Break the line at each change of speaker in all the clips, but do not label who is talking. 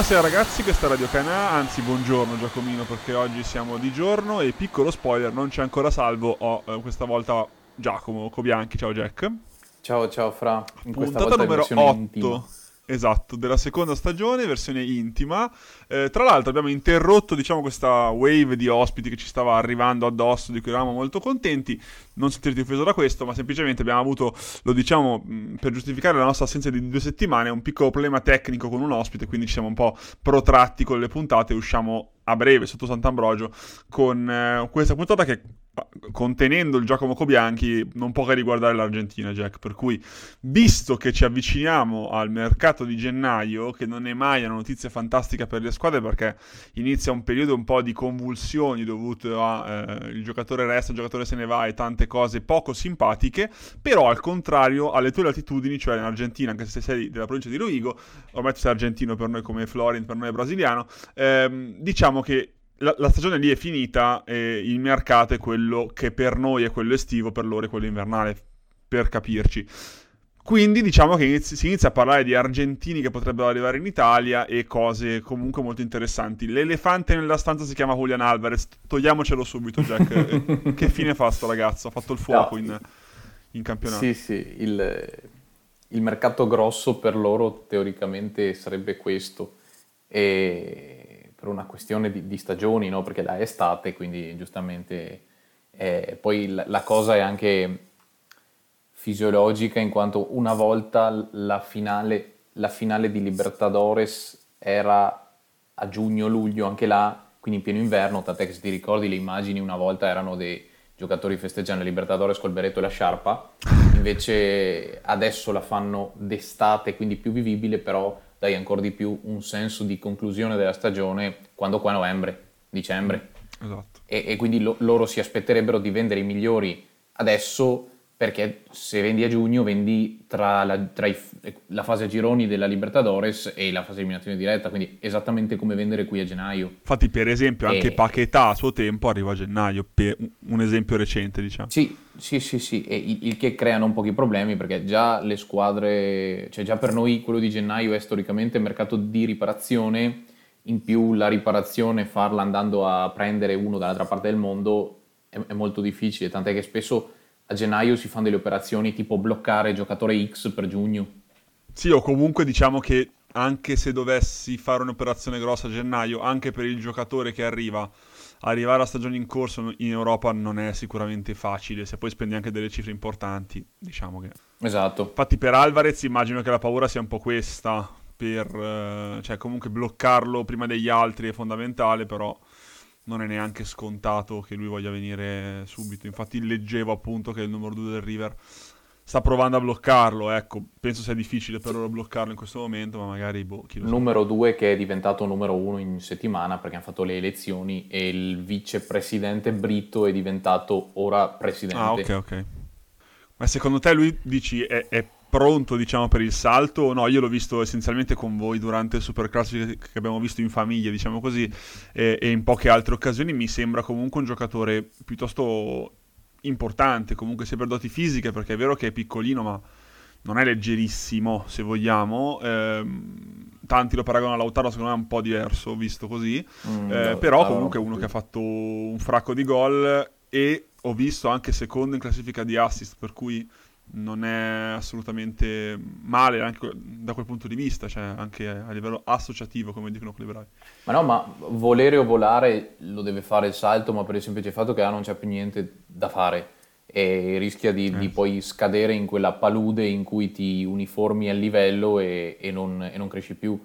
Buonasera ragazzi, questa è Radio Canà, anzi buongiorno Giacomino perché oggi siamo di giorno e piccolo spoiler, non c'è ancora Salvo, ho eh, questa volta Giacomo Cobianchi, ciao Jack.
Ciao ciao Fra,
in Puntata numero 8. Intima. Esatto, della seconda stagione, versione intima. Eh, tra l'altro abbiamo interrotto, diciamo, questa wave di ospiti che ci stava arrivando addosso, di cui eravamo molto contenti. Non sentirti offeso da questo, ma semplicemente abbiamo avuto, lo diciamo, per giustificare la nostra assenza di due settimane, un piccolo problema tecnico con un ospite, quindi ci siamo un po' protratti con le puntate e usciamo a breve sotto Sant'Ambrogio con eh, questa puntata che contenendo il Giacomo Cobianchi non può che riguardare l'Argentina Jack. Per cui visto che ci avviciniamo al mercato di gennaio che non è mai una notizia fantastica per le squadre perché inizia un periodo un po' di convulsioni dovuto a eh, il giocatore resta, il giocatore se ne va e tante cose poco simpatiche però al contrario alle tue latitudini cioè in Argentina anche se sei della provincia di Rovigo ormai tu sei argentino per noi come Florent per noi è brasiliano ehm, diciamo che la, la, stagione lì è finita e il mercato è quello che per noi è quello estivo, per loro è quello invernale, per capirci. Quindi diciamo che inizi, si inizia a parlare di argentini che potrebbero arrivare in Italia e cose comunque molto interessanti. L'elefante nella stanza si chiama Julian Alvarez, togliamocelo subito Jack. che fine fa sto ragazzo? Ha fatto il fuoco no, in, in, campionato.
Sì, sì, il, il mercato grosso per loro teoricamente sarebbe questo. E per una questione di, di stagioni, no? perché è estate, quindi giustamente eh, poi la, la, cosa è anche fisiologica in quanto una volta la finale, la finale di Libertadores era a giugno-luglio, anche là, quindi in pieno inverno, tant'è che se ti ricordi le immagini una volta erano dei giocatori festeggiando Libertadores col berretto e la sciarpa, invece adesso la fanno d'estate, quindi più vivibile, però dai ancora di più un senso di conclusione della stagione quando qua novembre, dicembre. Esatto. E, e quindi lo, loro si aspetterebbero di vendere i migliori adesso perché se vendi a giugno vendi tra, la, tra i, la, fase a gironi della Libertadores e la fase eliminazione diretta, quindi esattamente come vendere qui a gennaio.
Infatti per esempio anche e... Paquetà a suo tempo arriva a gennaio, un esempio recente diciamo.
Sì, sì, sì, sì, e il, il che crea non pochi problemi perché già le squadre, cioè già per noi quello di gennaio è storicamente mercato di riparazione, in più la riparazione farla andando a prendere uno dall'altra parte del mondo è, è molto difficile, tant'è che spesso a gennaio si fanno delle operazioni tipo bloccare giocatore X per giugno.
Sì, o comunque diciamo che anche se dovessi fare un'operazione grossa a gennaio, anche per il giocatore che arriva, arrivare a stagione in corso in Europa non è sicuramente facile, se poi spendi anche delle cifre importanti, diciamo che...
Esatto.
Infatti per Alvarez immagino che la paura sia un po' questa, per... Eh, cioè comunque bloccarlo prima degli altri è fondamentale, però non è neanche scontato che lui voglia venire subito. Infatti leggevo appunto che il numero 2 del River sta provando a bloccarlo, ecco, penso sia difficile per loro bloccarlo in questo momento, ma magari boh,
chi Numero 2 che è diventato numero 1 in settimana perché hanno fatto le elezioni e il vicepresidente Brito è diventato ora presidente.
Ah, ok, ok. Ma secondo te lui dici è, è pronto diciamo per il salto? No io l'ho visto essenzialmente con voi durante il Superclassico che abbiamo visto in famiglia diciamo così e, e, in poche altre occasioni. Mi sembra comunque un giocatore piuttosto importante comunque sia per doti fisiche perché è vero che è piccolino ma non è leggerissimo se vogliamo. Eh, tanti lo paragonano a Lautaro secondo me è un po' diverso visto così. Mm, eh, no, però comunque è uno che ha fatto un fracco di gol e ho visto anche secondo in classifica di assist per cui non è assolutamente male anche da quel punto di vista, cioè anche a livello associativo, come dicono quelli bravi.
Ma no, ma volere o volare lo deve fare il salto, ma per il semplice fatto che là non c'è più niente da fare e rischia di, eh. di poi scadere in quella palude in cui ti uniformi al livello e, e, non, e non cresci più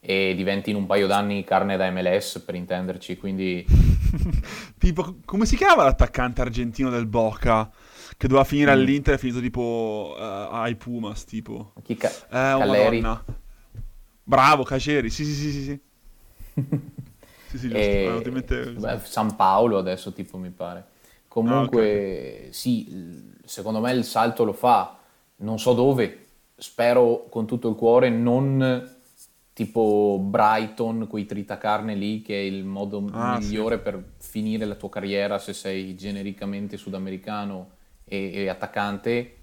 e diventi in un paio d'anni carne da MLS per intenderci, quindi...
tipo, come si chiama l'attaccante argentino del Boca? Che doveva finire mm. all'Inter è finito tipo uh, ai Pumas, tipo.
Chi ca- eh, oh? Madonna.
Bravo, Caceri, sì, sì, sì, sì. sì.
sì, sì, giusto. E... Beh, San Paolo adesso, tipo, mi pare. Comunque, ah, okay. sì, secondo me il salto lo fa, non so dove, spero con tutto il cuore, non tipo Brighton, quei tritacarne lì, che è il modo ah, migliore sì. per finire la tua carriera se sei genericamente sudamericano e, e attaccante,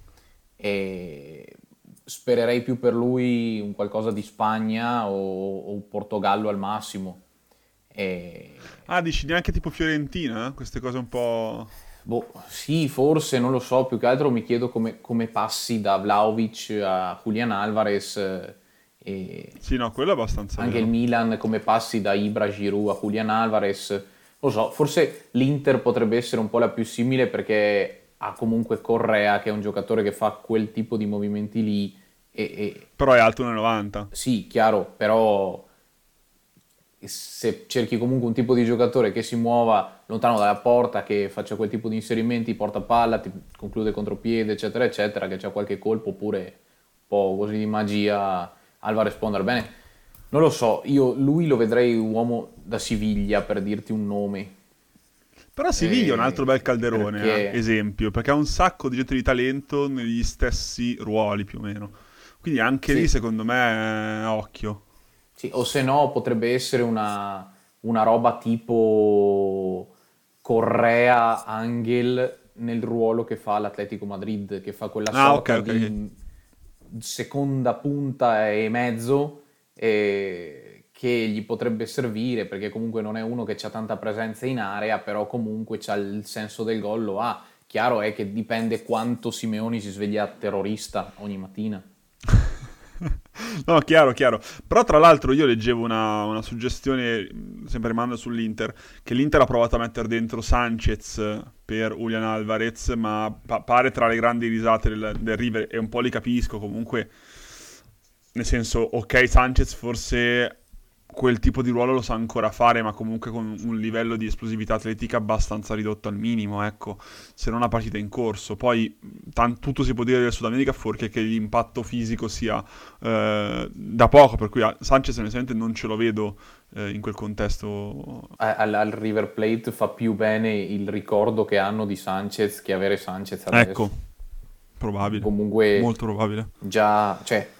e spererei più per lui un qualcosa di Spagna o, o Portogallo al massimo.
E... Ah, dici neanche tipo Fiorentina? Queste cose un po'...
Boh, sì, forse, non lo so, più che altro mi chiedo come, come passi da Vlaovic a Julian Alvarez. E
sì, no, quello è abbastanza
Anche vero. il Milan come passi da Ibra, Giroud a Julian Alvarez. Lo so, forse l'Inter potrebbe essere un po' la più simile perché ha comunque Correa che è un giocatore che fa quel tipo di movimenti lì. E, e...
Però è alto 1,90.
Sì, chiaro, però se cerchi comunque un tipo di giocatore che si muova lontano dalla porta, che faccia quel tipo di inserimenti, porta palla, ti conclude contropiede, eccetera, eccetera, che c'ha qualche colpo oppure un po' così di magia, Alvarez può andare bene. Non lo so, io lui lo vedrei uomo da Siviglia per dirti un nome.
Però Siviglia è un altro bel calderone, perché... eh, esempio, perché ha un sacco di gente di talento negli stessi ruoli più o meno. Quindi anche sì. lì secondo me eh, occhio.
Sì, o se no potrebbe essere una, una roba tipo Correa Angel nel ruolo che fa l'Atletico Madrid, che fa quella ah, sorta okay, okay. di seconda punta e mezzo. E che gli potrebbe servire perché comunque non è uno che ha tanta presenza in area, però comunque ha il senso del gol, lo ha. Chiaro è che dipende quanto Simeoni si sveglia terrorista ogni mattina.
no, chiaro, chiaro. Però tra l'altro io leggevo una, una suggestione, sempre rimando sull'Inter, che l'Inter ha provato a mettere dentro Sanchez per Julian Alvarez, ma pa- pare tra le grandi risate del, del River, e un po' li capisco comunque, nel senso, ok Sanchez forse quel tipo di ruolo lo sa ancora fare, ma comunque con un livello di esplosività atletica abbastanza ridotto al minimo, ecco, se non una partita in corso. Poi t- tutto si può dire del Sud America fuorché che l'impatto fisico sia eh, da poco, per cui Sanchez onestamente non ce lo vedo eh, in quel contesto.
Al, al, River Plate fa più bene il ricordo che hanno di Sanchez che avere Sanchez adesso.
Ecco, probabile.
Comunque,
molto probabile.
Già, cioè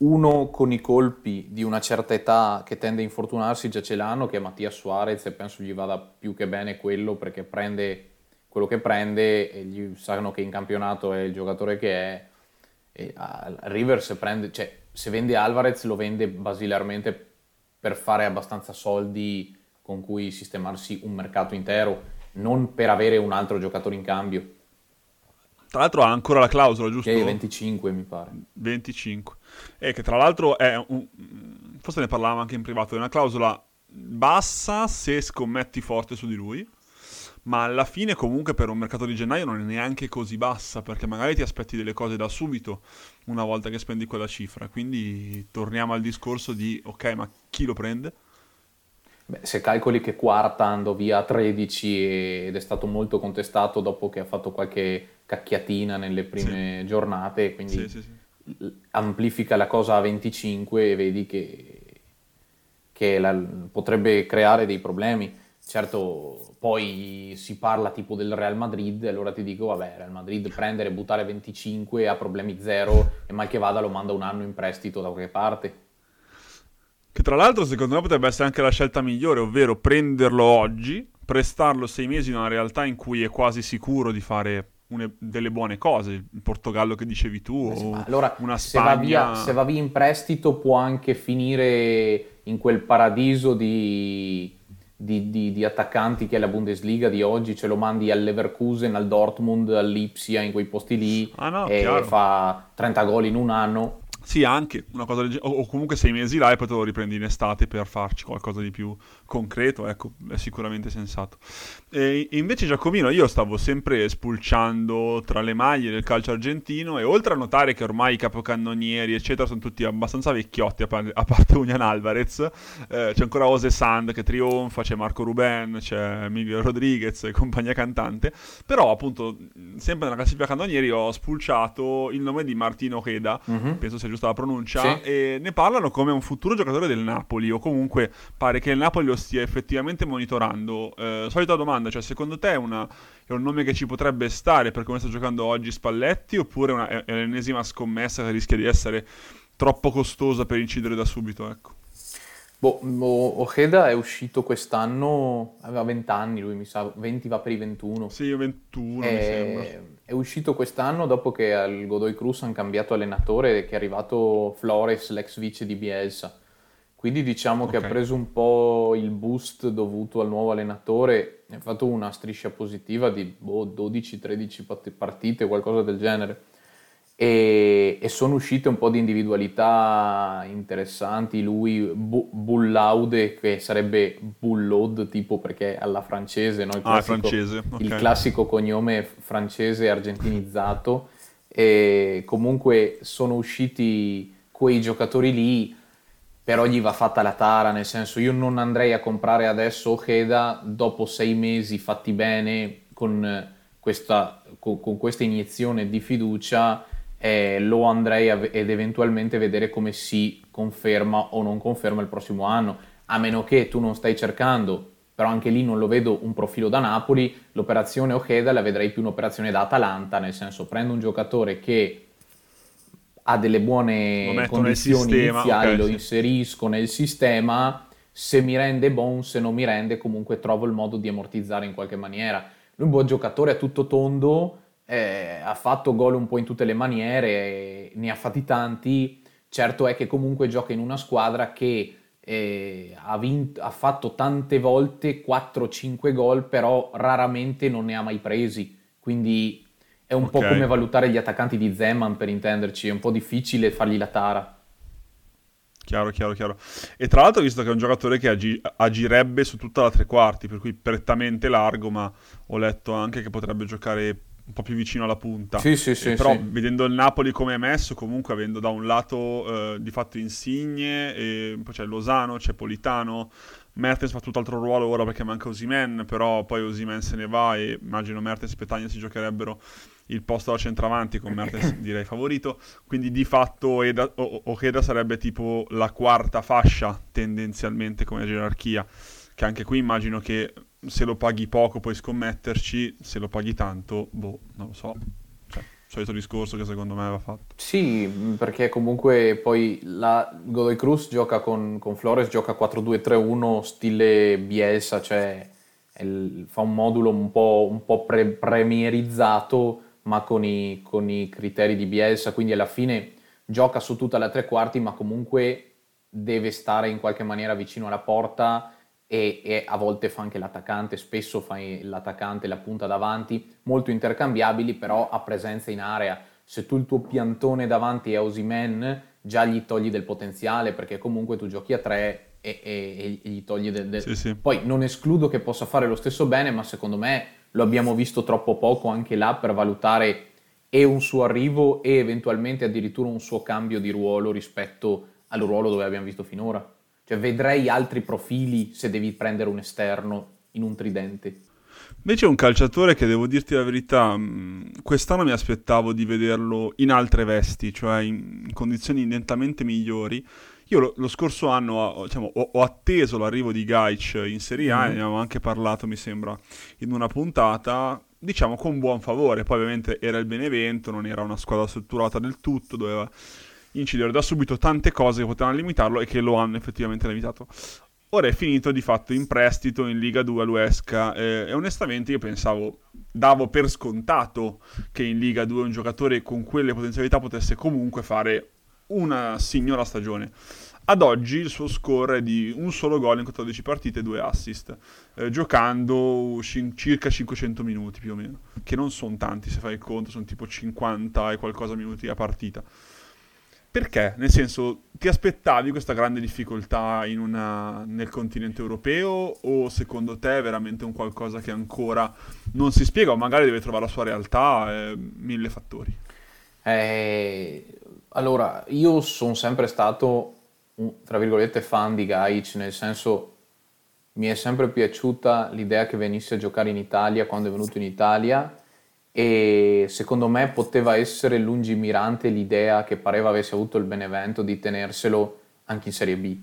uno con i colpi di una certa età che tende a infortunarsi già ce l'hanno, che è Mattia Suarez e penso gli vada più che bene quello perché prende quello che prende e gli sanno che in campionato è il giocatore che è. E a River se, prende, cioè, se vende Alvarez lo vende basilarmente per fare abbastanza soldi con cui sistemarsi un mercato intero, non per avere un altro giocatore in cambio.
Tra l'altro ha ancora la clausola, giusto?
Che 25 mi pare.
25. E che tra l'altro è un... forse ne parlavamo anche in privato, è una clausola bassa se scommetti forte su di lui, ma alla fine comunque per un mercato di gennaio non è neanche così bassa, perché magari ti aspetti delle cose da subito una volta che spendi quella cifra. Quindi torniamo al discorso di, ok, ma chi lo prende?
Beh, se calcoli che Quarta andò via a 13 ed è stato molto contestato dopo che ha fatto qualche cacchiatina nelle prime sì. giornate, quindi sì, sì, amplifica la cosa a 25 e vedi che, che la, potrebbe creare dei problemi. Certo, poi si parla tipo del Real Madrid, allora ti dico, vabbè, Real Madrid prendere, buttare 25 ha problemi zero e mal che vada lo manda un anno in prestito da qualche parte.
Che tra l'altro secondo me potrebbe essere anche la scelta migliore, ovvero prenderlo oggi, prestarlo sei mesi in una realtà in cui è quasi sicuro di fare une, delle buone cose, il Portogallo che dicevi tu,
sì, allora, una Spagna... Se va, via, se va via in prestito può anche finire in quel paradiso di, di, di, di, attaccanti che è la Bundesliga di oggi, ce lo mandi al Leverkusen, al Dortmund, all'Ipsia, in quei posti lì ah no, e chiaro. fa 30 gol in un anno
sì, anche una cosa del genere, o comunque sei mesi là e poi te lo riprendi in estate per farci qualcosa di più concreto, ecco, è sicuramente sensato. E invece Giacomino, io stavo sempre spulciando tra le maglie del calcio argentino e oltre a notare che ormai i capocannonieri, eccetera, sono tutti abbastanza vecchiotti, a, par- a parte Unian Alvarez, eh, c'è ancora Ose Sand che trionfa, c'è Marco Ruben, c'è Miguel Rodriguez e compagnia cantante, però appunto, sempre nella classifica cannonieri ho spulciato il nome di Martino Heda, mm-hmm. penso sia giusta la pronuncia, sì. e ne parlano come un futuro giocatore del Napoli, o comunque pare che il Napoli lo stia effettivamente monitorando. Eh, solita domanda, cioè secondo te è, una, è, un nome che ci potrebbe stare per come sta giocando oggi Spalletti, oppure una, è, è l'ennesima scommessa che rischia di essere troppo costosa per incidere da subito? Ecco.
Boh, Ojeda è uscito quest'anno, aveva 20 anni, lui mi sa, 20 va per i 21.
Sì, 21 è, mi sembra.
È uscito quest'anno dopo che al Godoy Cruz hanno cambiato allenatore che è arrivato Flores, l'ex vice di Bielsa. Quindi diciamo okay. che ha preso un po' il boost dovuto al nuovo allenatore, ha fatto una striscia positiva di boh, 12-13 partite, qualcosa del genere e, e, sono uscite un po' di individualità interessanti. Lui, Bu- Bullaude, che sarebbe Bullod tipo perché alla francese, no? il,
ah, classico, ah, francese. Okay.
il classico cognome francese argentinizzato. E comunque sono usciti quei giocatori lì, però gli va fatta la tara, nel senso io non andrei a comprare adesso Ojeda dopo sei mesi fatti bene con questa, con, con questa iniezione di fiducia eh, lo andrei a, ed eventualmente vedere come si conferma o non conferma il prossimo anno, a meno che tu non stai cercando, però anche lì non lo vedo un profilo da Napoli, l'operazione Ojeda la vedrei più un'operazione da Atalanta, nel senso prendo un giocatore che ha delle buone condizioni sistema, iniziali, okay, lo sì. inserisco nel sistema, se mi rende buon, se non mi rende comunque trovo il modo di ammortizzare in qualche maniera. Lui è un buon giocatore a tutto tondo, eh, ha fatto gol un po' in tutte le maniere, ne ha fatti tanti, certo è che comunque gioca in una squadra che eh, ha, vinto, ha, fatto tante volte 4-5 gol, però raramente non ne ha mai presi, quindi è un okay. po' come valutare gli attaccanti di Zeman per intenderci, è un po' difficile fargli la tara.
Chiaro, chiaro, chiaro. E tra l'altro, visto che è un giocatore che agi- agirebbe su tutta la tre quarti, per cui prettamente largo, ma ho letto anche che potrebbe giocare un po' più vicino alla punta.
Sì, sì, sì.
Eh, però
sì.
vedendo il Napoli come è messo, comunque avendo da un lato eh, di fatto Insigne, e poi c'è Lozano, c'è Politano, Mertens fa tutt'altro ruolo ora perché manca Osimen, però poi Osimen se ne va e immagino Mertens e Petagna si giocherebbero il posto da centravanti con Mertens direi favorito, quindi di fatto Okeda sarebbe tipo la quarta fascia tendenzialmente come gerarchia, che anche qui immagino che se lo paghi poco puoi scommetterci, se lo paghi tanto, boh, non lo so. Cioè, solito discorso che secondo me va fatto.
Sì, perché comunque poi la Godoy Cruz gioca con, con Flores, gioca 4-2-3-1 stile Bielsa, cioè il, fa un modulo un po', un po pre- premierizzato ma con i, con i criteri di Bielsa, quindi alla fine gioca su tutta la tre quarti ma comunque deve stare in qualche maniera vicino alla porta e, e, a volte fa anche l'attaccante, spesso fa l'attaccante la punta davanti, molto intercambiabili però a presenza in area. Se tu il tuo piantone davanti è Osimen, già gli togli del potenziale perché comunque tu giochi a tre e, e, e gli togli del... del...
Sì, sì.
Poi non escludo che possa fare lo stesso bene, ma secondo me lo abbiamo visto troppo poco anche là per valutare e un suo arrivo e eventualmente addirittura un suo cambio di ruolo rispetto al ruolo dove abbiamo visto finora. Cioè vedrei altri profili se devi prendere un esterno in un tridente.
Invece è un calciatore che devo dirti la verità, mm, quest'anno mi aspettavo di vederlo in altre vesti, cioè in condizioni nettamente migliori. Io lo, lo scorso anno diciamo, ho, ho, atteso l'arrivo di Gaich in Serie A, mm. ne abbiamo anche parlato mi sembra in una puntata, diciamo con buon favore, poi ovviamente era il Benevento, non era una squadra strutturata del tutto, doveva incidere da subito tante cose che potevano limitarlo e che lo hanno effettivamente limitato. Ora è finito di fatto in prestito in Liga 2 all'Uesca eh, e onestamente io pensavo, davo per scontato che in Liga 2 un giocatore con quelle potenzialità potesse comunque fare una signora stagione. Ad oggi il suo score è di un solo gol in 14 partite e due assist, eh, giocando c- circa 500 minuti più o meno, che non sono tanti se fai il conto, sono tipo 50 e qualcosa minuti a partita. Perché? Nel senso, ti aspettavi questa grande difficoltà una, nel continente europeo o secondo te è veramente un qualcosa che ancora non si spiega o magari deve trovare la sua realtà? Eh, mille fattori.
Eh, allora, io sono sempre stato, un, tra virgolette, fan di Gaic, nel senso mi è sempre piaciuta l'idea che venisse a giocare in Italia quando è venuto in Italia e secondo me poteva essere lungimirante l'idea che pareva avesse avuto il Benevento di tenerselo anche in Serie B.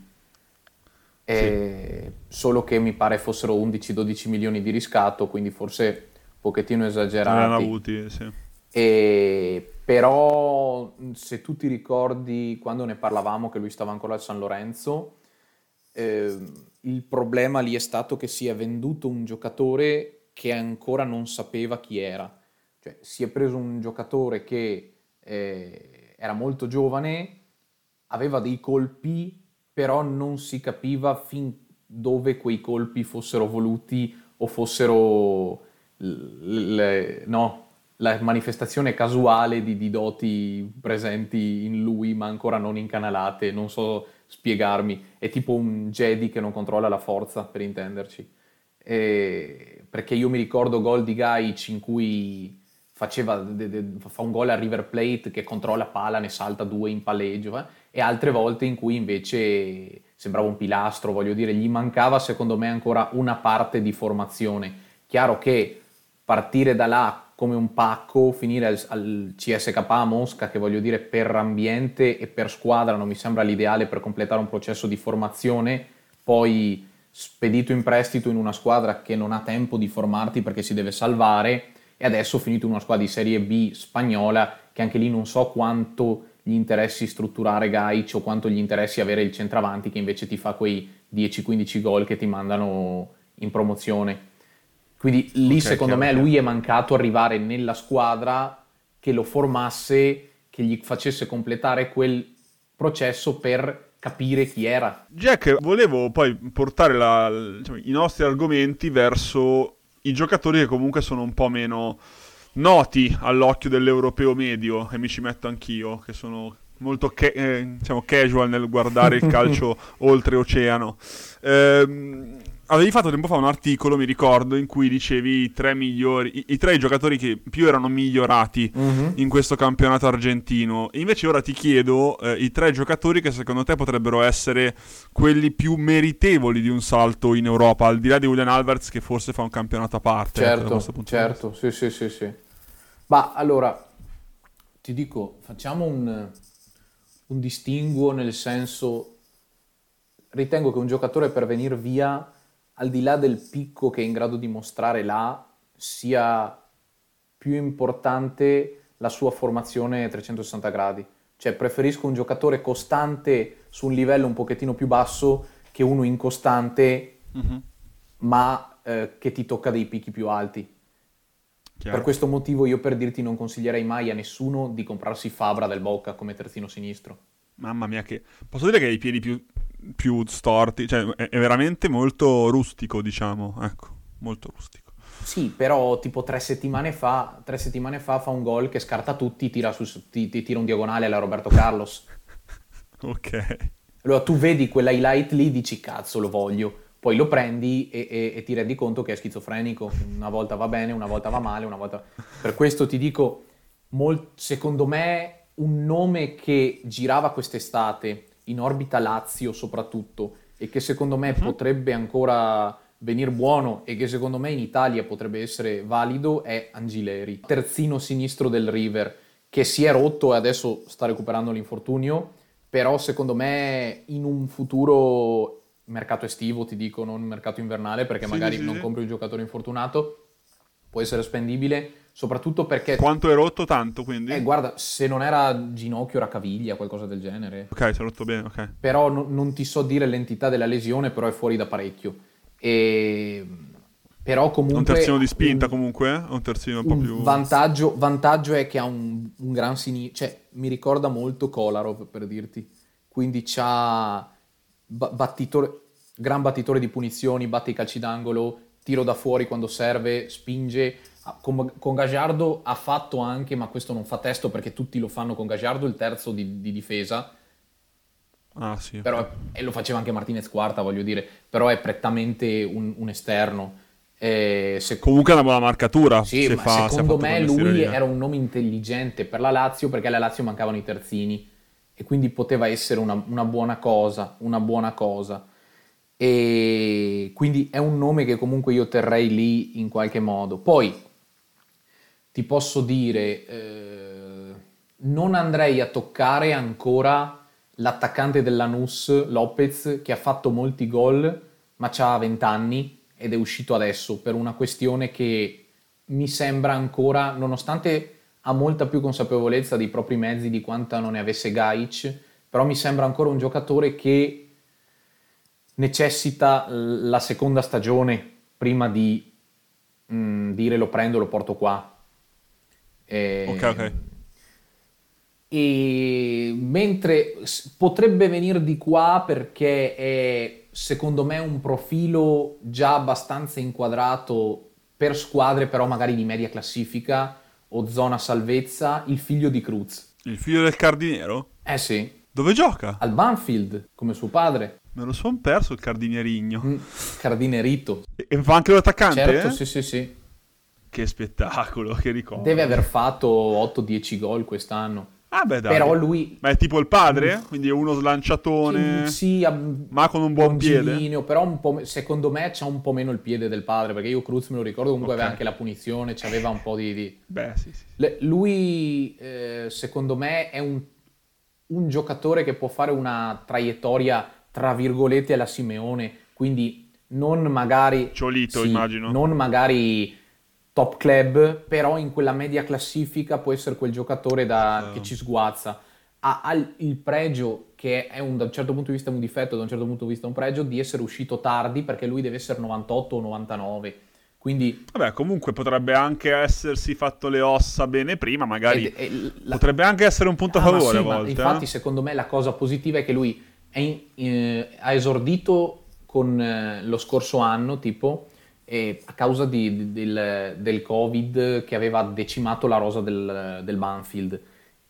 Sì. Solo che mi pare fossero 11-12 milioni di riscatto, quindi forse un pochettino esagerati.
Avuti, sì.
e, però se tu ti ricordi quando ne parlavamo che lui stava ancora al San Lorenzo, eh, il problema lì è stato che si è venduto un giocatore che ancora non sapeva chi era. Cioè, si è preso un giocatore che eh, era molto giovane, aveva dei colpi, però non si capiva fin dove quei colpi fossero voluti o fossero le, no, la manifestazione casuale di, di, doti presenti in lui ma ancora non incanalate, non so spiegarmi, è tipo un Jedi che non controlla la forza per intenderci. E, perché io mi ricordo gol di Gaic in cui faceva, de, de, fa un gol a River Plate che controlla pala, ne salta due in palleggio, eh? e altre volte in cui invece sembrava un pilastro, voglio dire, gli mancava secondo me ancora una parte di formazione. Chiaro che partire da là come un pacco, finire al, al, CSK Mosca, che voglio dire per ambiente e per squadra non mi sembra l'ideale per completare un processo di formazione, poi spedito in prestito in una squadra che non ha tempo di formarti perché si deve salvare e adesso finito in una squadra di Serie B spagnola che anche lì non so quanto gli interessi strutturare Gaic o quanto gli interessi avere il centravanti che invece ti fa quei 10-15 gol che ti mandano in promozione. Quindi lì okay, secondo chiaro, me chiaro. lui è mancato arrivare nella squadra che lo formasse, che gli facesse completare quel processo per capire chi era.
Jack, volevo poi portare la, diciamo, i nostri argomenti verso i giocatori che comunque sono un po' meno noti all'occhio dell'europeo medio, e mi ci metto anch'io, che sono molto ca- eh, diciamo casual nel guardare il calcio oltreoceano. Eh, avevi fatto tempo fa un articolo, mi ricordo, in cui dicevi i tre migliori, i, i tre giocatori che più erano migliorati uh-huh. in questo campionato argentino. Invece ora ti chiedo eh, i tre giocatori che secondo te potrebbero essere quelli più meritevoli di un salto in Europa, al di là di Julian Alvarez che forse fa un campionato a parte.
Certo, certo, sì, sì, sì, sì. Ma allora, ti dico, facciamo un, un distinguo nel senso, ritengo che un giocatore per venire via al di là del picco che è in grado di mostrare là, sia più importante la sua formazione a 360 gradi. Cioè preferisco un giocatore costante su un livello un pochettino più basso che uno incostante, mm-hmm. ma eh, che ti tocca dei picchi più alti. Chiaro. Per questo motivo io per dirti non consiglierei mai a nessuno di comprarsi Fabra del Bocca come terzino sinistro.
Mamma mia che... Posso dire che hai i piedi più più storti, cioè è, è veramente molto rustico, diciamo, ecco, molto rustico.
Sì, però tipo tre settimane fa, tre settimane fa fa un gol che scarta tutti, tira, su, ti, ti tira un diagonale alla Roberto Carlos.
ok.
Allora tu vedi quell'highlight lì, dici cazzo lo voglio, poi lo prendi e, e, e, ti rendi conto che è schizofrenico, una volta va bene, una volta va male, una volta... Per questo ti dico, molt... secondo me un nome che girava quest'estate in orbita Lazio soprattutto e che secondo me uh-huh. potrebbe ancora venire buono e che secondo me in Italia potrebbe essere valido è Angileri, terzino sinistro del River, che si è rotto e adesso sta recuperando l'infortunio, però secondo me in un futuro mercato estivo, ti dico, non mercato invernale, perché sì, magari sì, non compri un giocatore infortunato, può essere spendibile soprattutto perché...
Quanto è rotto tanto quindi?
Eh, guarda, se non era ginocchio era caviglia, qualcosa del genere.
Ok, si è rotto bene, ok.
Però no, non ti so dire l'entità della lesione, però è fuori da parecchio. E... Però comunque...
Un terzino di spinta un, comunque? Eh? Un terzino un po' più...
Vantaggio, vantaggio è che ha un, un gran sinistro, cioè mi ricorda molto Kolarov per dirti. Quindi c'ha battitore, gran battitore di punizioni, batte i calci d'angolo, tiro da fuori quando serve, spinge Ah, con, con Gagliardo ha fatto anche, ma questo non fa testo perché tutti lo fanno con Gagliardo, il terzo di, di difesa.
Ah, sì.
Però, e lo faceva anche Martinez quarta, voglio dire, però è prettamente un, un esterno.
Eh, se... Comunque è una buona marcatura.
Sì, ma fa, secondo me lui era un nome intelligente per la Lazio perché alla Lazio mancavano i terzini e quindi poteva essere una, una buona cosa, una buona cosa. E quindi è un nome che comunque io terrei lì in qualche modo. Poi ti posso dire, eh, non andrei a toccare ancora l'attaccante dell'Anus, Lopez, che ha fatto molti gol, ma ha 20 anni ed è uscito adesso per una questione che mi sembra ancora, nonostante ha molta più consapevolezza dei propri mezzi di quanta non ne avesse Gaic, però mi sembra ancora un giocatore che necessita la seconda stagione prima di mh, mm, dire lo prendo, lo porto qua.
E, ok, ok.
E mentre potrebbe venire di qua perché è secondo me un profilo già abbastanza inquadrato per squadre però magari di media classifica o zona salvezza, il figlio di Cruz.
Il figlio del cardiniero?
Eh sì.
Dove gioca?
Al Banfield, come suo padre.
Me lo son perso il cardinerigno. Mm,
cardinerito.
E, fa anche l'attaccante?
Certo,
eh?
sì, sì, sì.
Che spettacolo, che ricordo.
Deve aver fatto 8-10 gol quest'anno.
Ah beh dai.
Però lui...
Ma è tipo il padre? Mm. Quindi è uno slanciatone,
sì,
ma con un buon piede?
Però un po', secondo me c'ha un po' meno il piede del padre, perché io Cruz me lo ricordo, comunque okay. aveva anche la punizione, c'aveva un po' di... di...
Beh sì, sì.
Le, lui, eh, secondo me, è un, un giocatore che può fare una traiettoria, tra virgolette, alla Simeone, quindi non magari...
Ciolito,
sì,
immagino.
Non magari top club, però in quella media classifica può essere quel giocatore da, che ci sguazza. Ha, ha, il pregio, che è un, da un certo punto di vista un difetto, da un certo punto di vista un pregio, di essere uscito tardi perché lui deve essere 98 o 99. Quindi...
Vabbè, comunque potrebbe anche essersi fatto le ossa bene prima, magari ed, ed, la... potrebbe anche essere un punto a ah, favore sì, a volte.
Infatti,
eh?
secondo me la cosa positiva è che lui in, eh, ha esordito con eh, lo scorso anno, tipo, e a causa di, del, del, Covid che aveva decimato la rosa del, del, Banfield.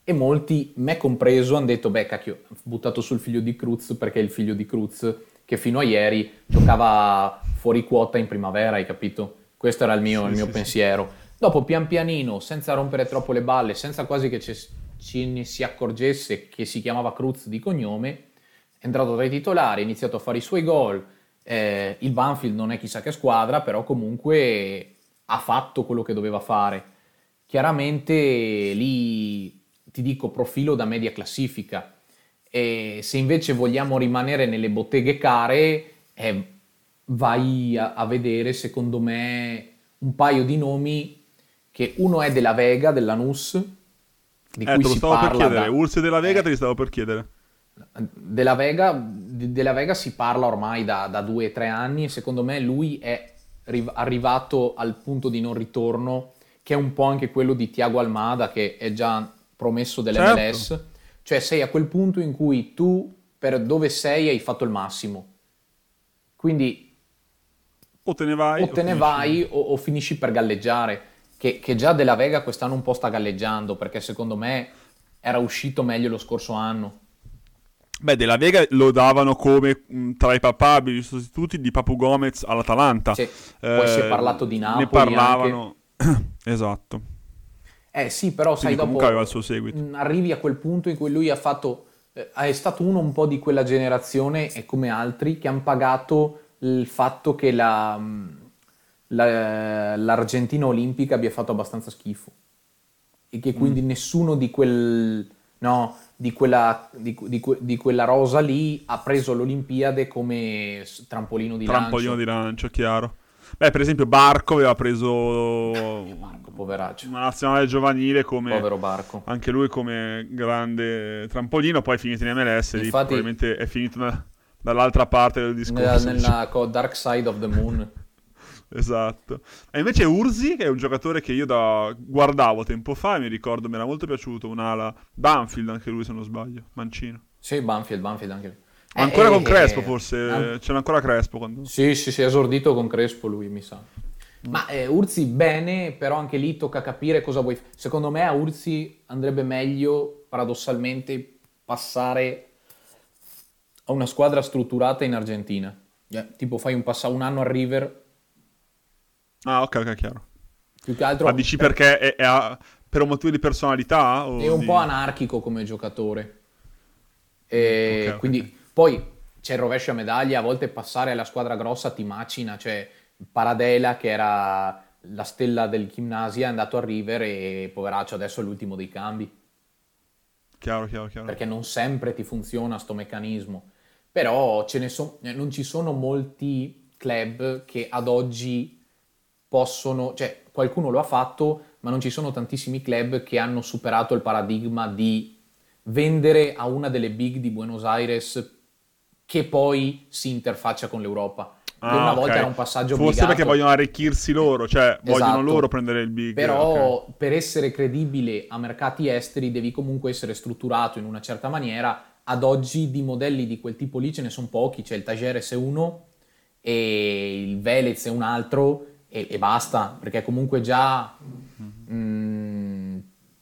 E molti, me compreso, hanno detto, beh cacchio, ho buttato sul figlio di Cruz perché è il figlio di Cruz che fino a ieri giocava fuori quota in primavera, hai capito? Questo era il mio, sì, il mio sì, pensiero. Sì. Dopo, pian pianino, senza rompere troppo le balle, senza quasi che ci ne si accorgesse che si chiamava Cruz di cognome, è entrato tra i titolari, ha iniziato a fare i suoi gol, eh, il Banfield non è chissà che squadra, però comunque ha fatto quello che doveva fare. Chiaramente lì ti dico profilo da media classifica. E se invece vogliamo rimanere nelle botteghe care, eh, vai a, a, vedere, secondo me, un paio di nomi che uno è della Vega, della NUS,
di eh, cui te lo stavo per chiedere, da... Ursi della Vega eh, te li stavo per chiedere.
Della Vega, della Vega si parla ormai da, da due o tre anni e secondo me lui è arrivato al punto di non ritorno che è un po' anche quello di Tiago Almada che è già promesso dell'MLS. Certo. Cioè sei a quel punto in cui tu per dove sei hai fatto il massimo. Quindi
o te ne vai
o, te ne vai o, o, finisci per galleggiare. Che, che già Della Vega quest'anno un po' sta galleggiando perché secondo me era uscito meglio lo scorso anno.
Beh, della Vega lo davano come mh, tra i papabili sostituti di Papu Gomez all'Atalanta.
Sì. Poi eh, si è parlato di Napoli.
Ne parlavano. Esatto.
Eh sì, però
Quindi
sai, dopo
aveva il suo seguito.
arrivi a quel punto in cui lui ha fatto... Eh, è stato uno un po' di quella generazione, e come altri, che hanno pagato il fatto che la, la, l'Argentina olimpica abbia fatto abbastanza schifo. E che quindi mm. nessuno di quel... No, di quella, di, di, di quella, rosa lì ha preso l'Olimpiade come trampolino di
trampolino
lancio.
Trampolino di lancio, chiaro. Beh, per esempio Barco aveva preso
Barco, poveraccio.
una nazionale giovanile come
Povero Barco.
anche lui come grande trampolino, poi è finito in MLS, Infatti, lì probabilmente è finito da, dall'altra parte del discorso.
Nella, nella Dark Side of the Moon.
Esatto. E invece Urzi, che è un giocatore che io da... guardavo tempo fa e mi ricordo, mi era molto piaciuto, un'ala Banfield anche lui se non sbaglio, Mancino.
Sì, Banfield, Banfield anche lui.
Ancora eh, con Crespo forse, eh, c'era ancora Crespo. Quando...
Sì, sì, sì, è esordito con Crespo lui, mi sa. Ma eh, Urzi bene, però anche lì tocca capire cosa vuoi fare. Secondo me a Urzi andrebbe meglio, paradossalmente, passare a una squadra strutturata in Argentina. Yeah. Tipo fai un, passa- un anno a River,
Ah, ok, ok, chiaro.
Più che altro...
Ma dici perché è, è a, per un motivo di personalità?
è un
di...
po' anarchico come giocatore. E okay, quindi okay. poi c'è il rovescio a medaglia, a volte passare alla squadra grossa ti macina, cioè Paradela che era la stella del Gimnasia è andato a River e poveraccio adesso è l'ultimo dei cambi.
Chiaro, chiaro, chiaro.
Perché non sempre ti funziona sto meccanismo. Però ce ne so, non ci sono molti club che ad oggi possono, cioè qualcuno lo ha fatto, ma non ci sono tantissimi club che hanno superato il paradigma di vendere a una delle big di Buenos Aires che poi si interfaccia con l'Europa. Ah, una okay. volta era un passaggio
Forse
obbligato.
perché vogliono arricchirsi loro, cioè esatto. vogliono loro prendere il big.
Però okay. per essere credibile a mercati esteri devi comunque essere strutturato in una certa maniera. Ad oggi di modelli di quel tipo lì ce ne sono pochi, c'è il Tageres è uno e il Velez è un altro e, e basta, perché comunque già mh, mm,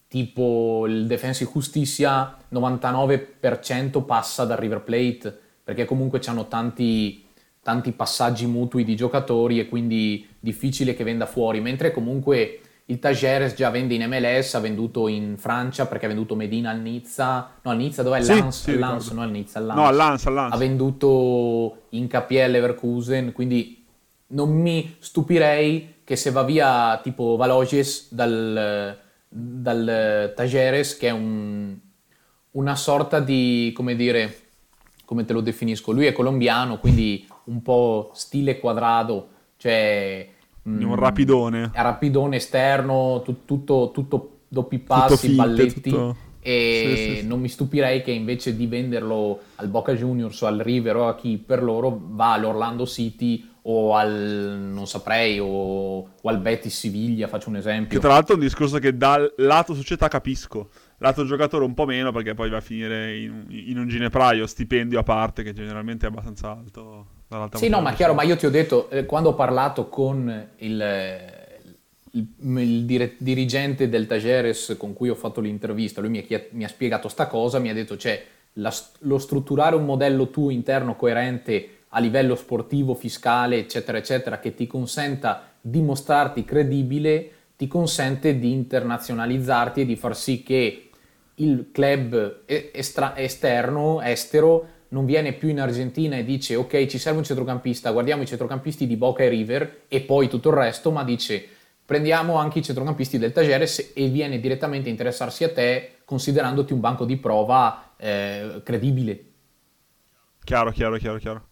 tipo il Defensive Justicia 99% passa dal River Plate, perché comunque hanno tanti tanti passaggi mutui di giocatori e quindi difficile che venda fuori, mentre comunque il Tageres già vende in MLS, ha venduto in Francia perché ha venduto Medina al Nizza, no al Nizza dov'è? Sì, Lance, sì, Lance, no al Nizza, al Lance.
No, al Lance, al Lance.
Ha venduto in KPL Leverkusen, quindi non mi stupirei che se va via tipo Valoges dal, dal Tageres, che è un, una sorta di, come dire, come te lo definisco, lui è colombiano, quindi un po' stile quadrado, cioè...
Mm, un rapidone.
Rapidone esterno, tu, tutto, tutto doppi passi, tutto balletti. Tutto... E sì, sì, non mi stupirei che invece di venderlo al Boca Juniors o al River o a chi per loro va all'Orlando City o al, non saprei, o, o al Betis Siviglia, faccio un esempio.
Che tra l'altro è un discorso che dal lato società capisco, lato giocatore un po' meno perché poi va a finire in, in un ginepraio, stipendio a parte che generalmente è abbastanza alto.
Sì, no, ma chiaro, ma io ti ho detto, eh, quando ho parlato con il, il, il dire, dirigente del Tageres con cui ho fatto l'intervista, lui mi ha, mi ha spiegato sta cosa, mi ha detto, cioè, la, lo strutturare un modello tuo interno coerente a livello sportivo, fiscale, eccetera, eccetera, che ti consenta di mostrarti credibile, ti consente di internazionalizzarti e di far sì che il club estra- esterno, estero, non viene più in Argentina e dice ok ci serve un centrocampista, guardiamo i centrocampisti di Boca e River e poi tutto il resto, ma dice prendiamo anche i centrocampisti del Tageres e viene direttamente a interessarsi a te considerandoti un banco di prova eh, credibile.
Chiaro, chiaro, chiaro, chiaro.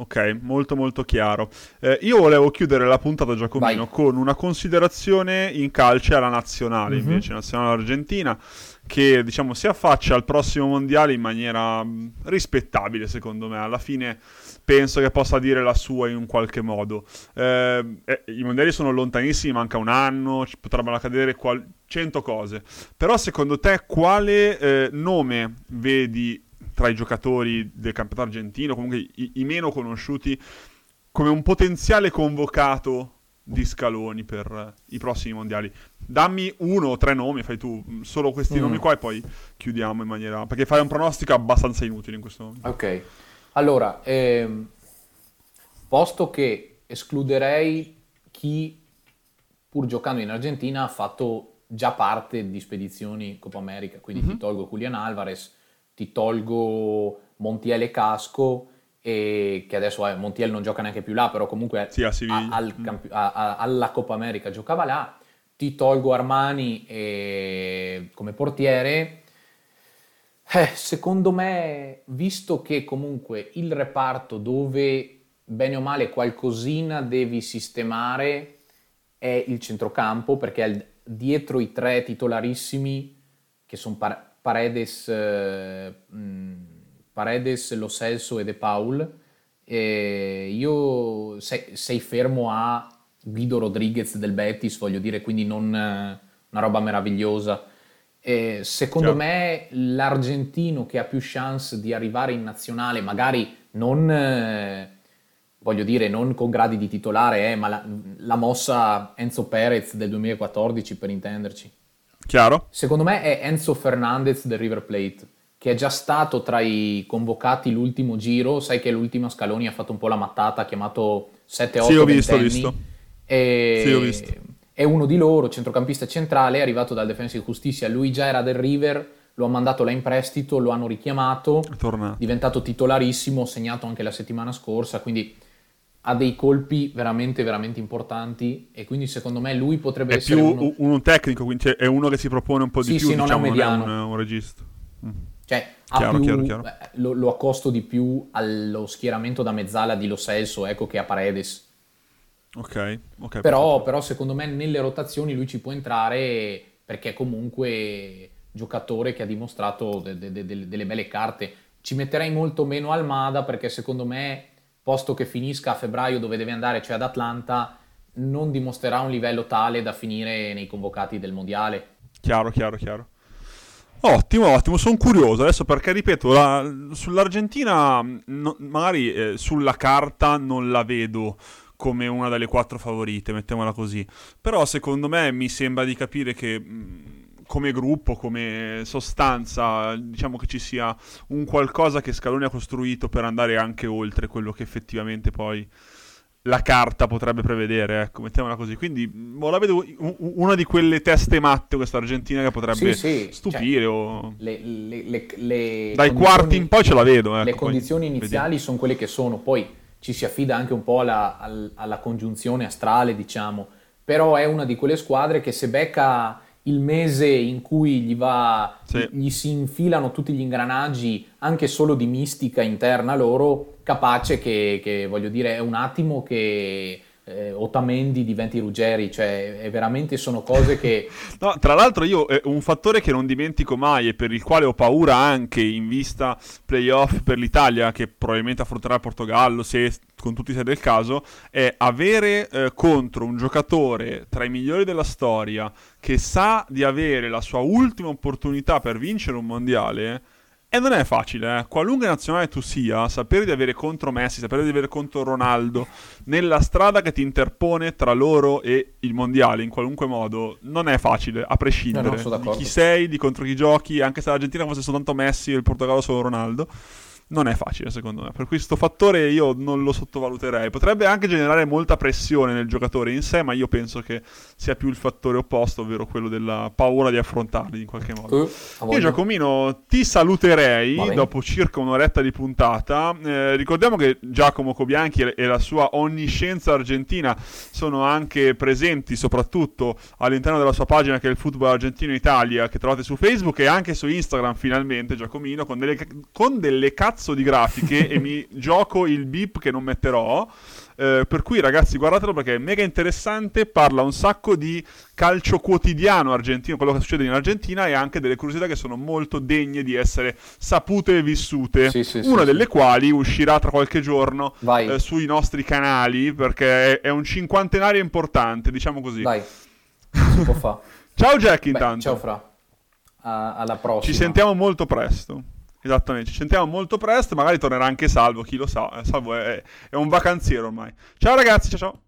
Ok, molto molto chiaro. Eh, io volevo chiudere la puntata Giacomino Vai. con una considerazione in calce alla nazionale, mm-hmm. invece, nazionale argentina, che diciamo si affaccia al prossimo mondiale in maniera mm, rispettabile, secondo me. Alla fine penso che possa dire la sua in un qualche modo. Eh, eh, I mondiali sono lontanissimi, manca un anno, potrebbero accadere qual- cento cose. Però secondo te quale eh, nome vedi tra i giocatori del campionato argentino, comunque i, i meno conosciuti, come un potenziale convocato di scaloni per i prossimi mondiali. Dammi uno o tre nomi, fai tu solo questi mm. nomi qua e poi chiudiamo in maniera... perché fai un pronostico abbastanza inutile in questo momento.
Ok, allora, ehm, posto che escluderei chi pur giocando in Argentina ha fatto già parte di spedizioni Coppa America, quindi mm-hmm. ti tolgo Julian Alvarez, ti tolgo Montiel e Casco, e che adesso eh, Montiel non gioca neanche più là, però comunque
sì, a
a, al mm. campi- a, alla Coppa America giocava là, ti tolgo Armani e, come portiere. Eh, secondo me, visto che comunque il reparto dove bene o male qualcosina devi sistemare è il centrocampo, perché dietro i tre titolarissimi, che sono par- Paredes, eh, Paredes, Lo Celso e De Paul. E io sei, sei, fermo a Guido Rodriguez del Betis, voglio dire, quindi non una roba meravigliosa. E secondo Ciao. me l'argentino che ha più chance di arrivare in nazionale, magari non, eh, voglio dire, non con gradi di titolare, eh, ma la, la mossa Enzo Perez del 2014 per intenderci
Chiaro.
Secondo me è Enzo Fernandez del River Plate, che è già stato tra i convocati l'ultimo giro. Sai che l'ultimo Scaloni ha fatto un po' la mattata, ha chiamato 7-8
Sì, ho visto, ho visto.
E... Sì, ho visto. È uno di loro, centrocampista centrale, è arrivato dal Defensive Justicia. Lui già era del River, lo ha mandato là in prestito, lo hanno richiamato, è diventato titolarissimo, segnato anche la settimana scorsa, quindi ha dei colpi veramente, veramente importanti e quindi secondo me lui potrebbe
è
essere
più
uno...
un tecnico, quindi è uno che si propone un po' di
sì,
più,
sì, non
diciamo,
è un.
Non è un, un regista.
Mm. Cioè, chiaro, più, chiaro, chiaro. Lo, lo, accosto di più allo schieramento da mezzala di Lo Celso, ecco, che a Paredes.
Ok, ok.
Però, però secondo me nelle rotazioni lui ci può entrare perché comunque giocatore che ha dimostrato de, de, de, delle belle carte ci metterei molto meno Almada perché secondo me, posto che finisca a febbraio dove deve andare, cioè ad Atlanta, non dimostrerà un livello tale da finire nei convocati del mondiale.
Chiaro, chiaro, chiaro. Ottimo, ottimo, sono curioso adesso perché ripeto, la, sull'Argentina no, magari eh, sulla carta non la vedo come una delle quattro favorite, mettiamola così, però secondo me mi sembra di capire che come gruppo, come sostanza, diciamo che ci sia un qualcosa che Scaloni ha costruito per andare anche oltre quello che effettivamente poi la carta potrebbe prevedere, ecco, mettiamola così. Quindi boh, la vedo una di quelle teste matte questa Argentina che potrebbe sì, sì. stupire. Cioè, o...
le, le, le,
Dai quarti in poi ce la vedo. Ecco,
le condizioni iniziali vediamo. sono quelle che sono, poi ci si affida anche un po' alla, alla congiunzione astrale, diciamo. Però è una di quelle squadre che se becca il mese in cui gli, va, sì. gli si infilano tutti gli ingranaggi anche solo di mistica interna loro, capace che, che voglio dire, è un attimo che eh, Otamendi diventi Ruggeri, cioè veramente sono cose che...
no, tra l'altro io eh, un fattore che non dimentico mai e per il quale ho paura anche in vista playoff per l'Italia, che probabilmente affronterà il Portogallo se con tutti i sei del caso, è avere eh, contro un giocatore tra i migliori della storia che sa di avere la sua ultima opportunità per vincere un mondiale e non è facile, eh. qualunque nazionale tu sia, sapere di avere contro Messi, sapere di avere contro Ronaldo, nella strada che ti interpone tra loro e il mondiale, in qualunque modo, non è facile, a prescindere
no, no,
di chi sei, di contro chi giochi, anche se l'Argentina fosse soltanto Messi e il Portogallo solo Ronaldo non è facile secondo me. Per questo fattore io non lo sottovaluterei. Potrebbe anche generare molta pressione nel giocatore in sé, ma io penso che sia più il fattore opposto, ovvero quello della paura di affrontarli in qualche modo. Uh, io Giacomino ti saluterei dopo circa un'oretta di puntata. Eh, ricordiamo che Giacomo Cobianchi e la sua onniscienza argentina sono anche presenti soprattutto all'interno della sua pagina che è il Football Argentino Italia che trovate su Facebook e anche su Instagram finalmente Giacomino con delle, con delle cazzo cazzo di grafiche e mi gioco il beep che non metterò. Eh, per cui ragazzi guardatelo perché è mega interessante, parla un sacco di calcio quotidiano argentino, quello che succede in Argentina e anche delle curiosità che sono molto degne di essere sapute e vissute,
sì, sì,
una
sì,
delle quali uscirà tra qualche giorno eh, sui nostri canali perché è, un cinquantenario importante, diciamo così.
Vai, si può fare.
ciao Jack intanto.
Beh, ciao Fra, alla prossima.
Ci sentiamo molto presto. Esattamente, ci sentiamo molto presto, magari tornerà anche Salvo, chi lo sa, eh, Salvo è, è un vacanziero ormai. Ciao ragazzi, ciao ciao!